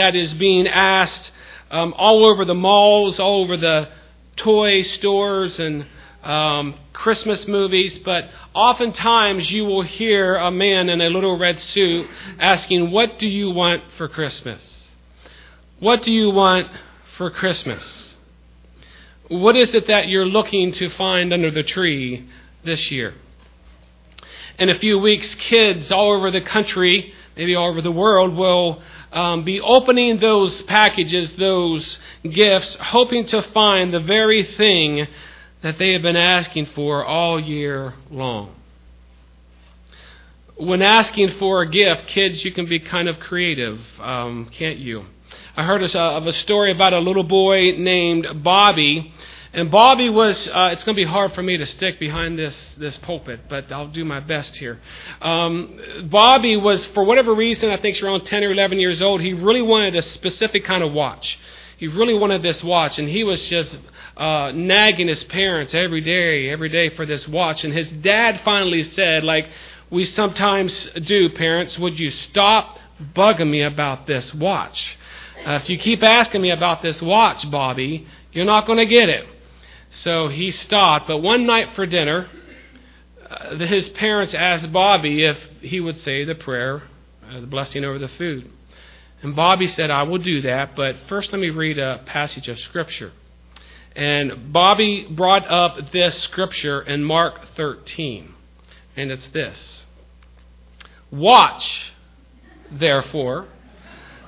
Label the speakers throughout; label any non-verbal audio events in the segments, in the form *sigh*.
Speaker 1: that is being asked um, all over the malls, all over the toy stores, and um, Christmas movies, but oftentimes you will hear a man in a little red suit asking, What do you want for Christmas? What do you want for Christmas? What is it that you're looking to find under the tree this year? In a few weeks, kids all over the country, maybe all over the world, will um, be opening those packages, those gifts, hoping to find the very thing that they have been asking for all year long. When asking for a gift, kids, you can be kind of creative, um, can't you? I heard of a story about a little boy named Bobby. And Bobby was, uh, it's going to be hard for me to stick behind this, this pulpit, but I'll do my best here. Um, Bobby was, for whatever reason, I think he's around 10 or 11 years old, he really wanted a specific kind of watch. He really wanted this watch, and he was just uh, nagging his parents every day, every day for this watch. And his dad finally said, like we sometimes do, parents, would you stop bugging me about this watch? Uh, if you keep asking me about this watch, Bobby, you're not going to get it. So he stopped. But one night for dinner, uh, his parents asked Bobby if he would say the prayer, uh, the blessing over the food. And Bobby said, I will do that, but first let me read a passage of Scripture. And Bobby brought up this scripture in Mark 13. And it's this Watch, therefore,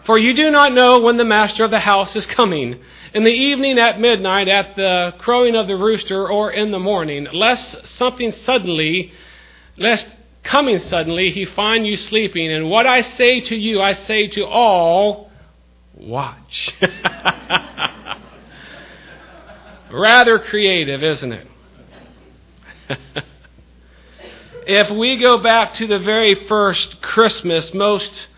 Speaker 1: for you do not know when the master of the house is coming, in the evening, at midnight, at the crowing of the rooster, or in the morning, lest something suddenly, lest coming suddenly, he find you sleeping. And what I say to you, I say to all, watch. *laughs* Rather creative, isn't it? *laughs* if we go back to the very first Christmas, most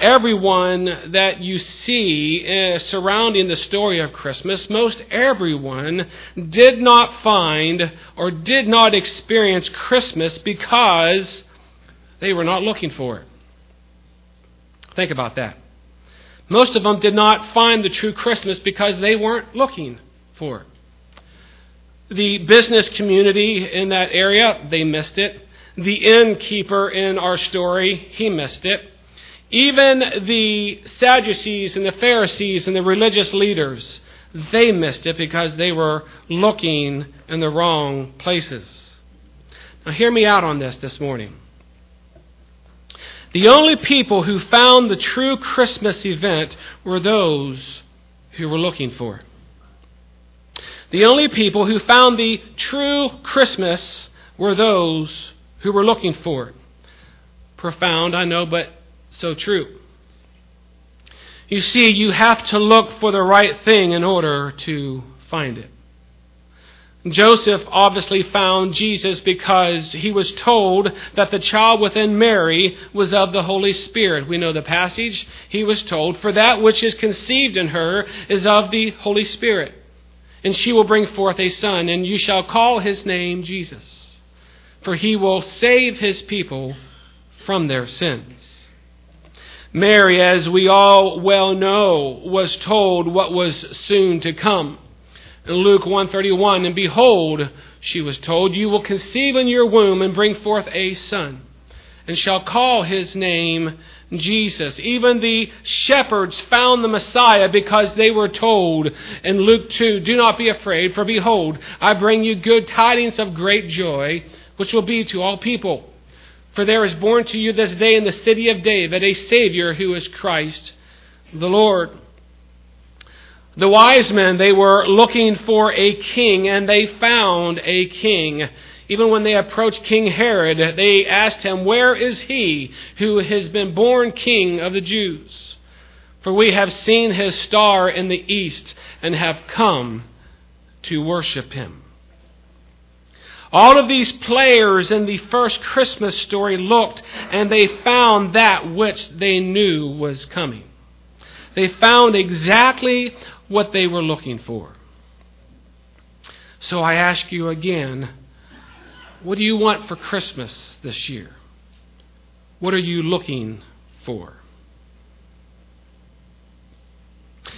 Speaker 1: everyone that you see uh, surrounding the story of Christmas, most everyone did not find or did not experience Christmas because they were not looking for it. Think about that. Most of them did not find the true Christmas because they weren't looking for it. The business community in that area, they missed it. The innkeeper in our story, he missed it. Even the Sadducees and the Pharisees and the religious leaders, they missed it because they were looking in the wrong places. Now, hear me out on this this morning. The only people who found the true Christmas event were those who were looking for it. The only people who found the true Christmas were those who were looking for it. Profound, I know, but so true. You see, you have to look for the right thing in order to find it. Joseph obviously found Jesus because he was told that the child within Mary was of the Holy Spirit. We know the passage. He was told, For that which is conceived in her is of the Holy Spirit and she will bring forth a son, and you shall call his name Jesus, for he will save his people from their sins. Mary, as we all well know, was told what was soon to come. In Luke 131, and behold, she was told, you will conceive in your womb and bring forth a son, and shall call his name Jesus. Even the shepherds found the Messiah because they were told in Luke 2, Do not be afraid, for behold, I bring you good tidings of great joy, which will be to all people. For there is born to you this day in the city of David a Savior who is Christ the Lord. The wise men, they were looking for a king, and they found a king. Even when they approached King Herod, they asked him, Where is he who has been born king of the Jews? For we have seen his star in the east and have come to worship him. All of these players in the first Christmas story looked and they found that which they knew was coming. They found exactly what they were looking for. So I ask you again what do you want for Christmas this year? What are you looking for?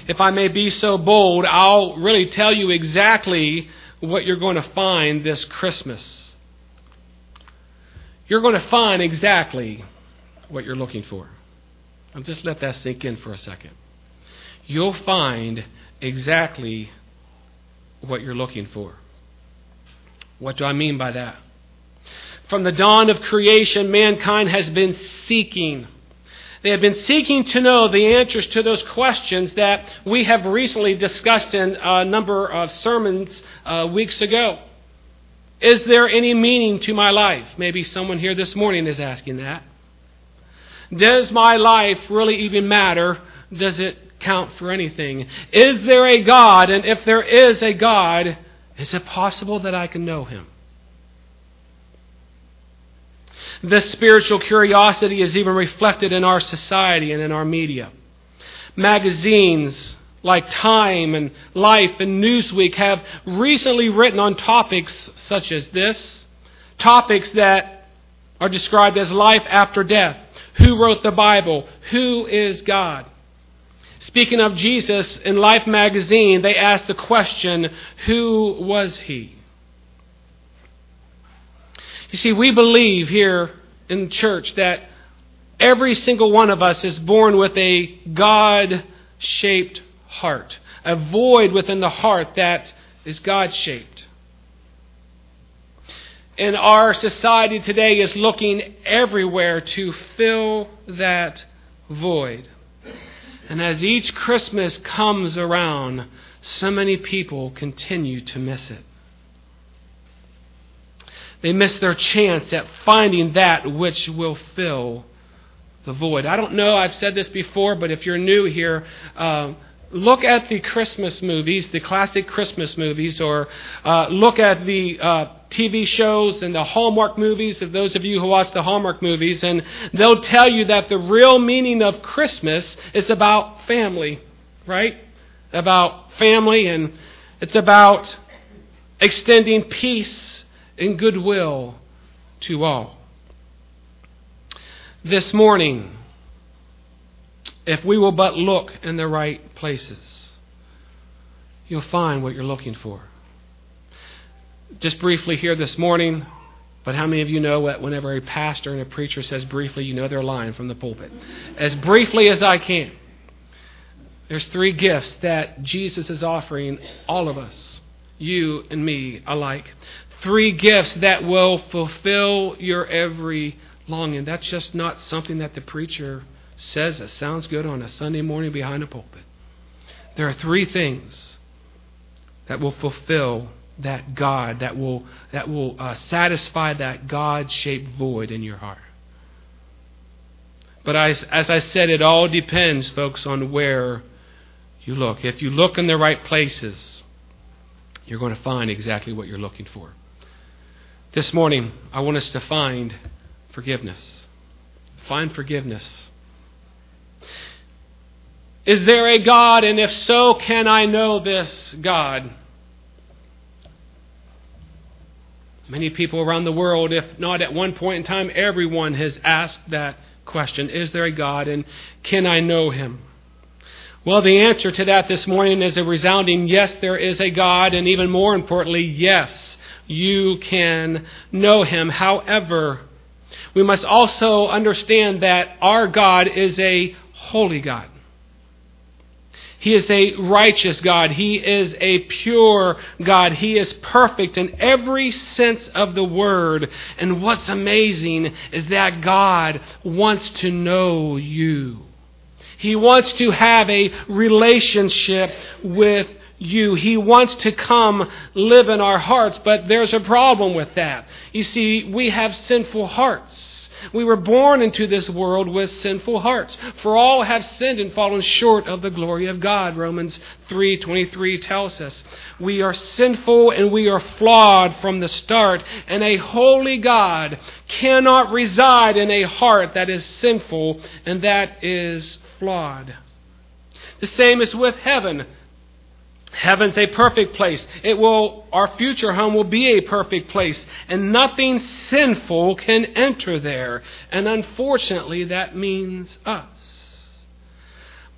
Speaker 1: if I may be so bold, I'll really tell you exactly what you're going to find this Christmas. You're going to find exactly what you're looking for. I'll just let that sink in for a second. You'll find exactly what you're looking for. What do I mean by that? From the dawn of creation, mankind has been seeking. They have been seeking to know the answers to those questions that we have recently discussed in a number of sermons uh, weeks ago. Is there any meaning to my life? Maybe someone here this morning is asking that. Does my life really even matter? Does it count for anything? Is there a God? And if there is a God, is it possible that I can know him? This spiritual curiosity is even reflected in our society and in our media. Magazines like Time and Life and Newsweek have recently written on topics such as this topics that are described as life after death. Who wrote the Bible? Who is God? Speaking of Jesus in Life magazine, they asked the question, Who was he? You see, we believe here in church that every single one of us is born with a God shaped heart, a void within the heart that is God shaped. And our society today is looking everywhere to fill that void. And as each Christmas comes around, so many people continue to miss it. They miss their chance at finding that which will fill the void. I don't know, I've said this before, but if you're new here, uh, look at the Christmas movies, the classic Christmas movies, or uh, look at the uh, TV shows and the Hallmark movies, of those of you who watch the Hallmark movies, and they'll tell you that the real meaning of Christmas is about family, right? About family, and it's about extending peace and goodwill to all. This morning, if we will but look in the right places, you'll find what you're looking for. Just briefly here this morning, but how many of you know that whenever a pastor and a preacher says briefly, you know they're lying from the pulpit? As briefly as I can. There's three gifts that Jesus is offering all of us, you and me alike. Three gifts that will fulfill your every longing. That's just not something that the preacher says that sounds good on a Sunday morning behind a pulpit. There are three things that will fulfill that God, that will, that will uh, satisfy that God shaped void in your heart. But as, as I said, it all depends, folks, on where you look. If you look in the right places, you're going to find exactly what you're looking for. This morning, I want us to find forgiveness. Find forgiveness. Is there a God? And if so, can I know this God? Many people around the world, if not at one point in time, everyone has asked that question Is there a God? And can I know him? Well, the answer to that this morning is a resounding yes, there is a God, and even more importantly, yes, you can know him. However, we must also understand that our God is a holy God. He is a righteous God. He is a pure God. He is perfect in every sense of the word. And what's amazing is that God wants to know you. He wants to have a relationship with you. He wants to come live in our hearts, but there's a problem with that. You see, we have sinful hearts. We were born into this world with sinful hearts. For all have sinned and fallen short of the glory of God. Romans 3:23 tells us. We are sinful and we are flawed from the start, and a holy God cannot reside in a heart that is sinful and that is flawed. The same is with heaven. Heaven's a perfect place. It will, our future home will be a perfect place, and nothing sinful can enter there. And unfortunately, that means us.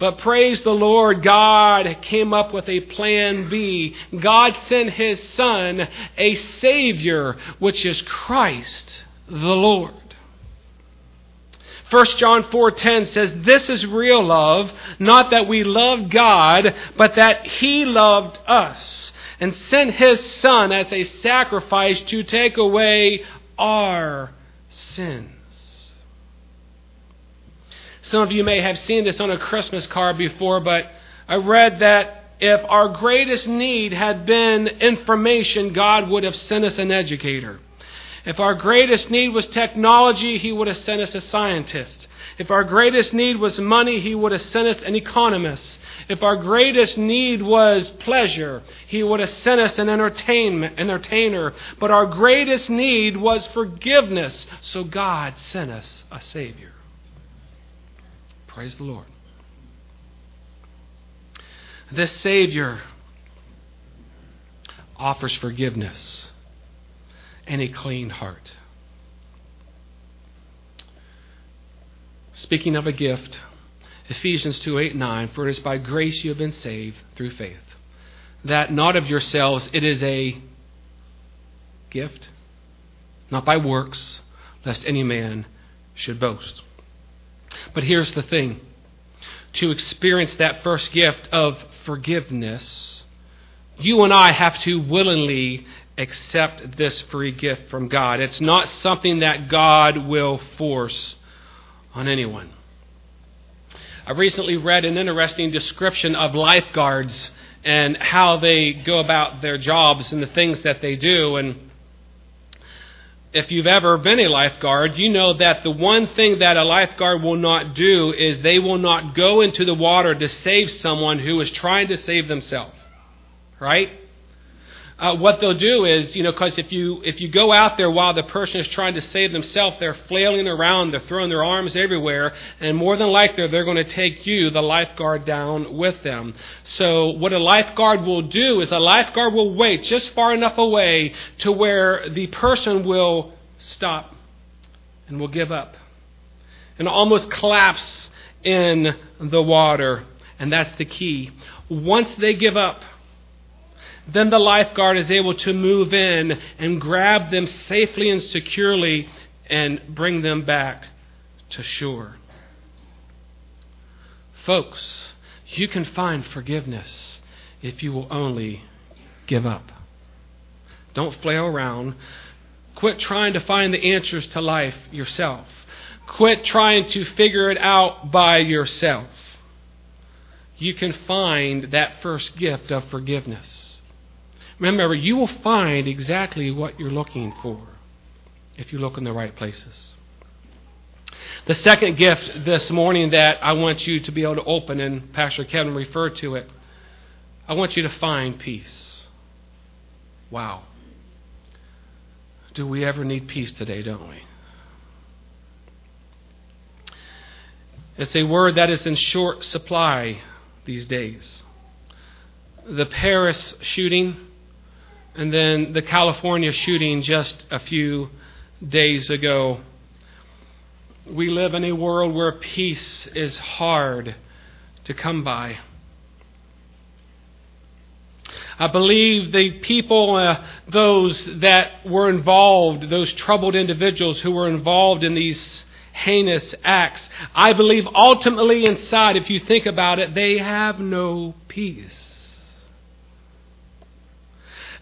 Speaker 1: But praise the Lord, God came up with a plan B. God sent His Son, a Savior, which is Christ the Lord. 1 John 4:10 says this is real love, not that we love God, but that he loved us and sent his son as a sacrifice to take away our sins. Some of you may have seen this on a Christmas card before, but I read that if our greatest need had been information, God would have sent us an educator. If our greatest need was technology, He would have sent us a scientist. If our greatest need was money, He would have sent us an economist. If our greatest need was pleasure, He would have sent us an entertainer. But our greatest need was forgiveness, so God sent us a Savior. Praise the Lord. This Savior offers forgiveness and a clean heart. Speaking of a gift, Ephesians 2 8 9, for it is by grace you have been saved through faith. That not of yourselves, it is a gift, not by works, lest any man should boast. But here's the thing to experience that first gift of forgiveness, you and I have to willingly accept this free gift from God. It's not something that God will force on anyone. I recently read an interesting description of lifeguards and how they go about their jobs and the things that they do. And if you've ever been a lifeguard, you know that the one thing that a lifeguard will not do is they will not go into the water to save someone who is trying to save themselves. Right? Uh, what they'll do is, you know, because if you if you go out there while the person is trying to save themselves, they're flailing around, they're throwing their arms everywhere, and more than likely they're going to take you, the lifeguard, down with them. So what a lifeguard will do is a lifeguard will wait just far enough away to where the person will stop and will give up and almost collapse in the water. And that's the key. Once they give up, then the lifeguard is able to move in and grab them safely and securely and bring them back to shore. Folks, you can find forgiveness if you will only give up. Don't flail around. Quit trying to find the answers to life yourself. Quit trying to figure it out by yourself. You can find that first gift of forgiveness. Remember, you will find exactly what you're looking for if you look in the right places. The second gift this morning that I want you to be able to open, and Pastor Kevin referred to it, I want you to find peace. Wow. Do we ever need peace today, don't we? It's a word that is in short supply these days. The Paris shooting and then the California shooting just a few days ago. We live in a world where peace is hard to come by. I believe the people, uh, those that were involved, those troubled individuals who were involved in these heinous acts, I believe ultimately inside, if you think about it, they have no peace.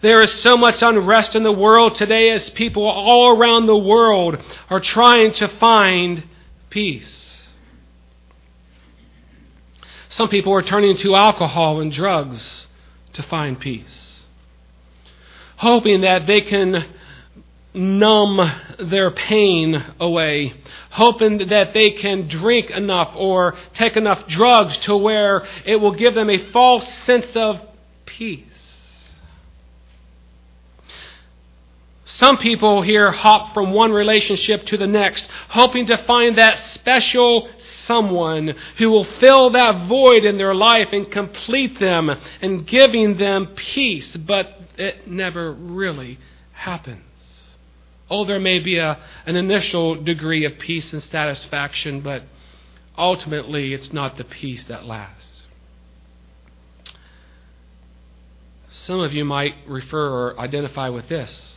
Speaker 1: There is so much unrest in the world today as people all around the world are trying to find peace. Some people are turning to alcohol and drugs to find peace, hoping that they can numb their pain away, hoping that they can drink enough or take enough drugs to where it will give them a false sense of peace. Some people here hop from one relationship to the next, hoping to find that special someone who will fill that void in their life and complete them and giving them peace, but it never really happens. Oh, there may be a, an initial degree of peace and satisfaction, but ultimately it's not the peace that lasts. Some of you might refer or identify with this.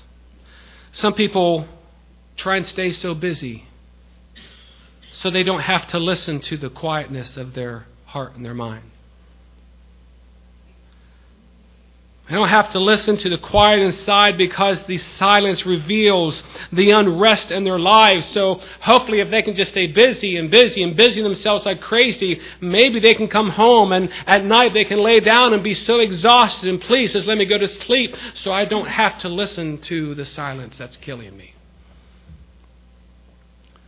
Speaker 1: Some people try and stay so busy so they don't have to listen to the quietness of their heart and their mind. They don't have to listen to the quiet inside because the silence reveals the unrest in their lives. So hopefully, if they can just stay busy and busy and busy themselves like crazy, maybe they can come home and at night they can lay down and be so exhausted and please just let me go to sleep so I don't have to listen to the silence that's killing me.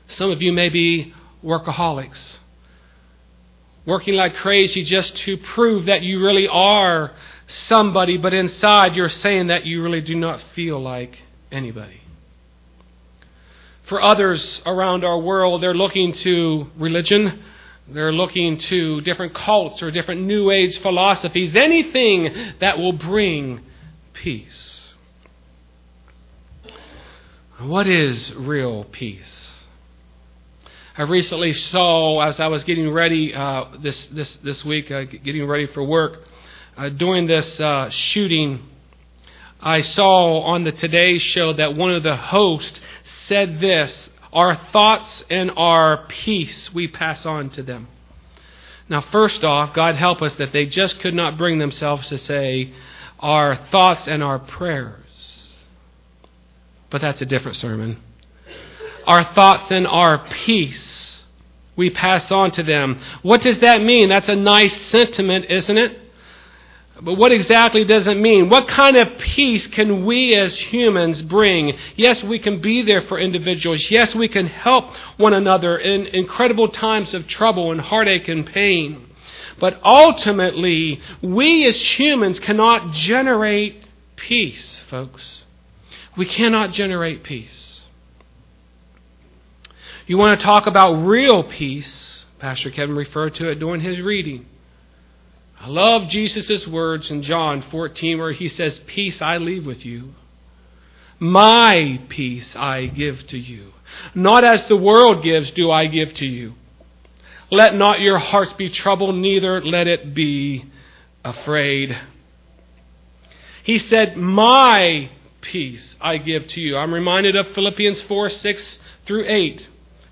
Speaker 1: Some of you may be workaholics, working like crazy just to prove that you really are somebody, but inside you're saying that you really do not feel like anybody. For others around our world, they're looking to religion. They're looking to different cults or different New Age philosophies, anything that will bring peace. What is real peace? I recently saw, as I was getting ready uh, this, this, this week, uh, getting ready for work, uh, during this uh, shooting, I saw on the Today Show that one of the hosts said this Our thoughts and our peace we pass on to them. Now, first off, God help us that they just could not bring themselves to say our thoughts and our prayers. But that's a different sermon. Our thoughts and our peace we pass on to them. What does that mean? That's a nice sentiment, isn't it? But what exactly does it mean? What kind of peace can we as humans bring? Yes, we can be there for individuals. Yes, we can help one another in incredible times of trouble and heartache and pain. But ultimately, we as humans cannot generate peace, folks. We cannot generate peace. You want to talk about real peace? Pastor Kevin referred to it during his reading. I love Jesus' words in John 14 where he says, Peace I leave with you. My peace I give to you. Not as the world gives do I give to you. Let not your hearts be troubled, neither let it be afraid. He said, My peace I give to you. I'm reminded of Philippians 4 6 through 8.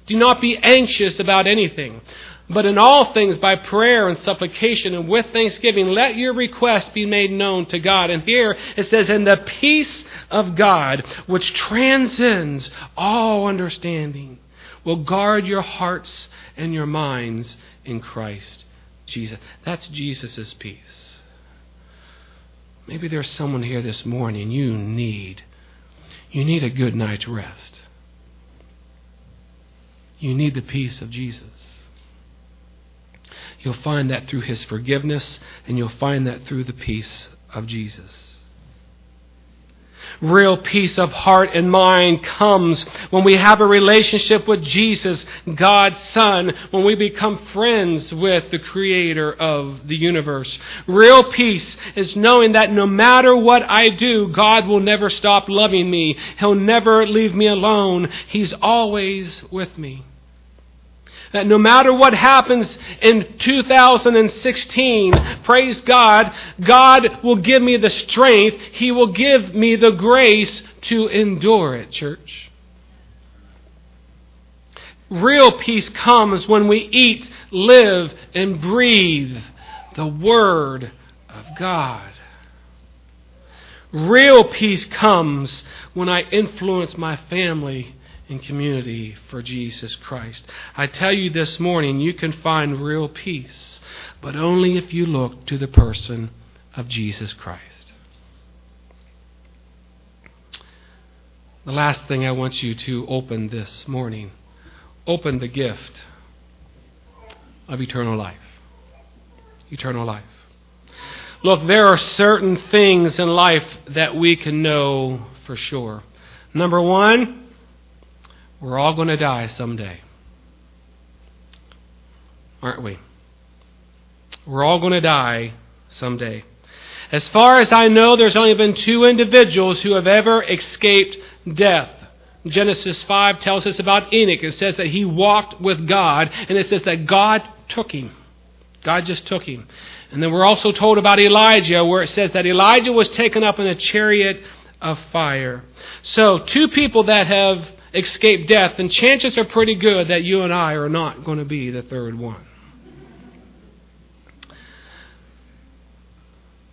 Speaker 1: Do not be anxious about anything, but in all things, by prayer and supplication and with thanksgiving, let your requests be made known to God. And here it says, And the peace of God, which transcends all understanding, will guard your hearts and your minds in Christ Jesus. That's Jesus' peace. Maybe there's someone here this morning you need you need a good night's rest. You need the peace of Jesus. You'll find that through his forgiveness, and you'll find that through the peace of Jesus. Real peace of heart and mind comes when we have a relationship with Jesus, God's Son, when we become friends with the Creator of the universe. Real peace is knowing that no matter what I do, God will never stop loving me. He'll never leave me alone. He's always with me. That no matter what happens in 2016, praise God, God will give me the strength. He will give me the grace to endure it, church. Real peace comes when we eat, live, and breathe the Word of God. Real peace comes when I influence my family and community for Jesus Christ. I tell you this morning, you can find real peace, but only if you look to the person of Jesus Christ. The last thing I want you to open this morning open the gift of eternal life. Eternal life. Look, there are certain things in life that we can know for sure. Number one, we're all going to die someday. Aren't we? We're all going to die someday. As far as I know, there's only been two individuals who have ever escaped death Genesis 5 tells us about Enoch. It says that he walked with God, and it says that God took him. God just took him. And then we're also told about Elijah, where it says that Elijah was taken up in a chariot of fire. So, two people that have escaped death, and chances are pretty good that you and I are not going to be the third one.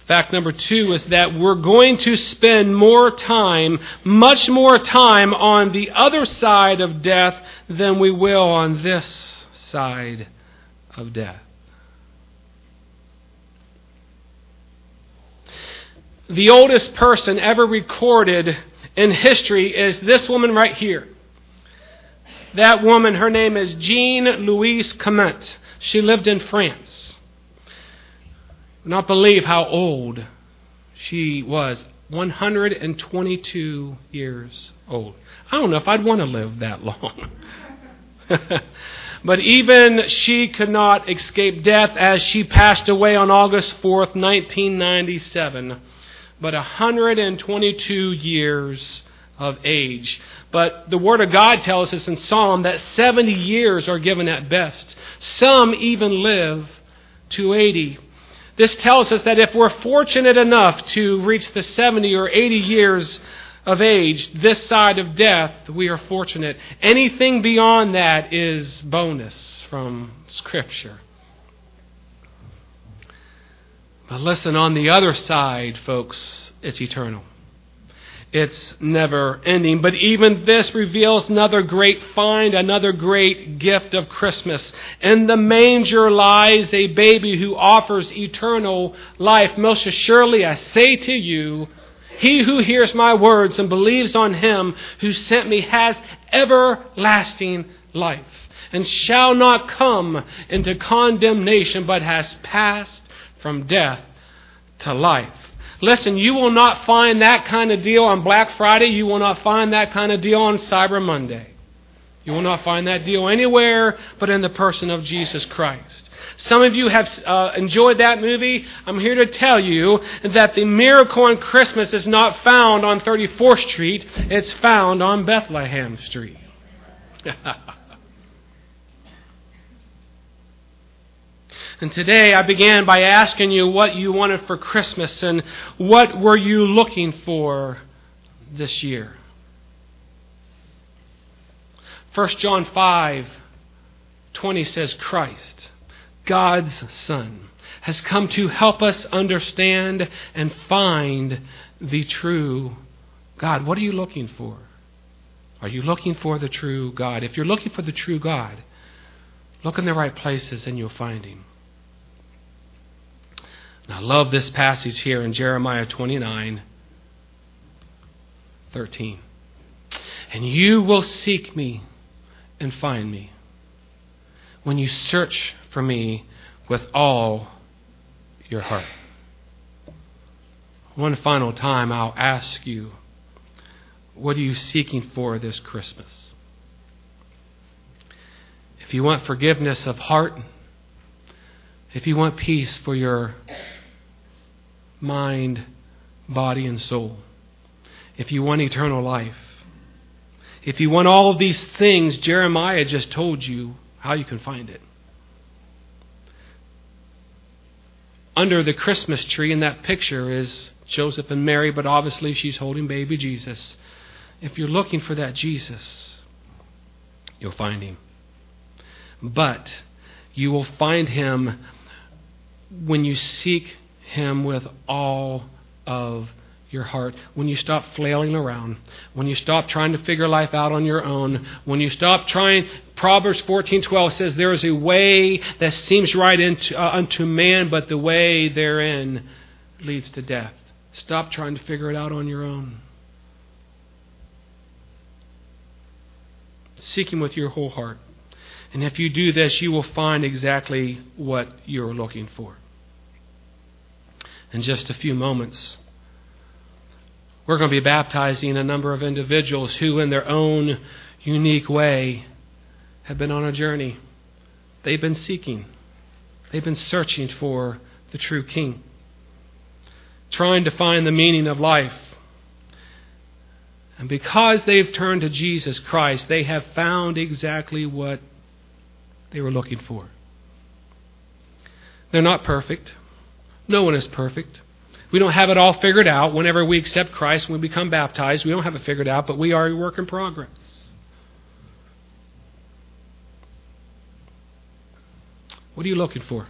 Speaker 1: Fact number two is that we're going to spend more time, much more time on the other side of death than we will on this side of death. The oldest person ever recorded in history is this woman right here. That woman, her name is Jeanne Louise Calment. She lived in France. not believe how old she was 122 years old. I don't know if I'd want to live that long. *laughs* but even she could not escape death as she passed away on August 4th, 1997 but 122 years of age. But the Word of God tells us in Psalm that 70 years are given at best. Some even live to 80. This tells us that if we're fortunate enough to reach the 70 or 80 years of age, this side of death, we are fortunate. Anything beyond that is bonus from Scripture. But listen, on the other side, folks, it's eternal. It's never ending. But even this reveals another great find, another great gift of Christmas. In the manger lies a baby who offers eternal life. Most assuredly, I say to you, he who hears my words and believes on him who sent me has everlasting life and shall not come into condemnation, but has passed from death to life. Listen, you will not find that kind of deal on Black Friday. You will not find that kind of deal on Cyber Monday. You will not find that deal anywhere but in the person of Jesus Christ. Some of you have uh, enjoyed that movie. I'm here to tell you that the miracle on Christmas is not found on 34th Street, it's found on Bethlehem Street. *laughs* And today I began by asking you what you wanted for Christmas and what were you looking for this year. 1 John 5 20 says, Christ, God's Son, has come to help us understand and find the true God. What are you looking for? Are you looking for the true God? If you're looking for the true God, look in the right places and you'll find Him. And I love this passage here in Jeremiah 29 13. And you will seek me and find me when you search for me with all your heart. One final time, I'll ask you what are you seeking for this Christmas? If you want forgiveness of heart, if you want peace for your mind, body, and soul. If you want eternal life, if you want all of these things, Jeremiah just told you how you can find it. Under the Christmas tree in that picture is Joseph and Mary, but obviously she's holding baby Jesus. If you're looking for that Jesus, you'll find him. But you will find him when you seek him with all of your heart. When you stop flailing around, when you stop trying to figure life out on your own, when you stop trying, Proverbs 14:12 says there is a way that seems right into, uh, unto man, but the way therein leads to death. Stop trying to figure it out on your own. Seek him with your whole heart. And if you do this, you will find exactly what you're looking for in just a few moments. We're going to be baptizing a number of individuals who, in their own unique way, have been on a journey. They've been seeking, they've been searching for the true King, trying to find the meaning of life. And because they've turned to Jesus Christ, they have found exactly what they were looking for. They're not perfect. No one is perfect. We don't have it all figured out. Whenever we accept Christ, when we become baptized, we don't have it figured out, but we are a work in progress. What are you looking for?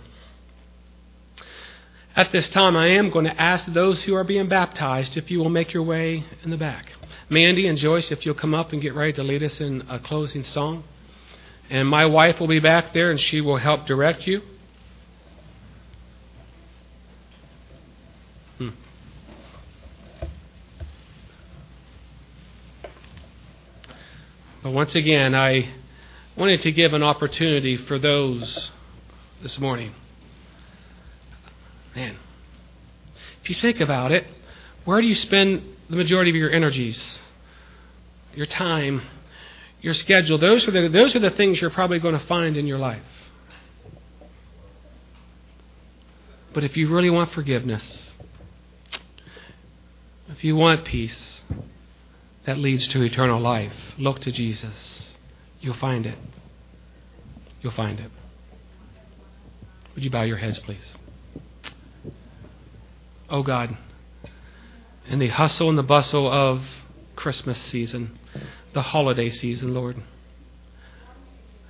Speaker 1: At this time, I am going to ask those who are being baptized if you will make your way in the back. Mandy and Joyce, if you'll come up and get ready to lead us in a closing song. And my wife will be back there and she will help direct you. But once again, I wanted to give an opportunity for those this morning Man, if you think about it, where do you spend the majority of your energies, your time, your schedule? Those are the, those are the things you're probably going to find in your life. But if you really want forgiveness, if you want peace that leads to eternal life, look to Jesus. You'll find it. You'll find it. Would you bow your heads, please? oh God, in the hustle and the bustle of Christmas season, the holiday season, Lord.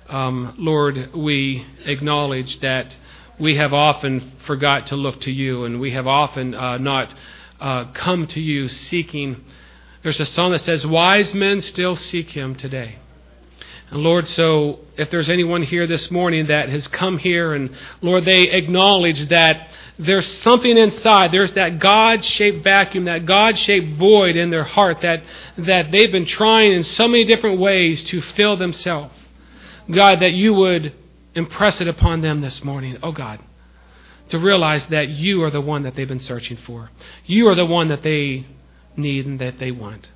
Speaker 1: Um, Lord, we acknowledge that we have often forgot to look to you, and we have often uh, not uh, come to you seeking. There's a song that says, Wise men still seek him today. And Lord, so if there's anyone here this morning that has come here and Lord, they acknowledge that there's something inside. There's that God shaped vacuum, that God shaped void in their heart that, that they've been trying in so many different ways to fill themselves. God, that you would impress it upon them this morning. Oh God, to realize that you are the one that they've been searching for. You are the one that they need and that they want.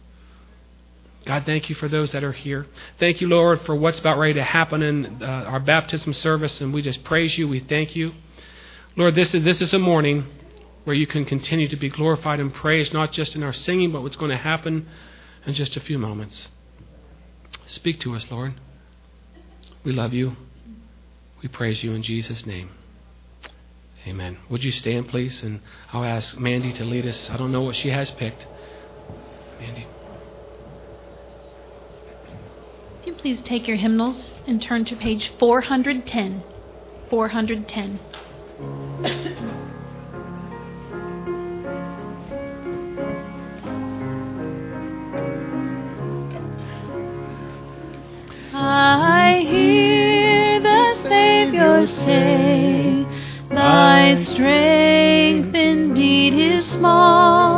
Speaker 1: God, thank you for those that are here. Thank you, Lord, for what's about ready to happen in uh, our baptism service, and we just praise you. We thank you. Lord, this is, this is a morning where you can continue to be glorified and praised, not just in our singing, but what's going to happen in just a few moments. Speak to us, Lord. We love you. We praise you in Jesus' name. Amen. Would you stand, please? And I'll ask Mandy to lead us. I don't know what she has picked. Mandy.
Speaker 2: If you please take your hymnals and turn to page 410. 410. I hear the Savior say, Thy strength indeed is small.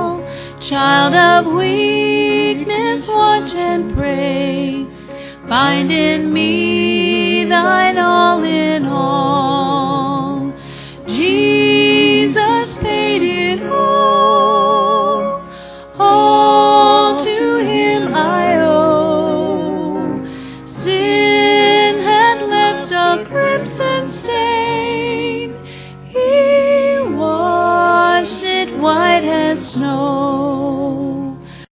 Speaker 2: Child of weakness, watch and pray. Find in me thine all.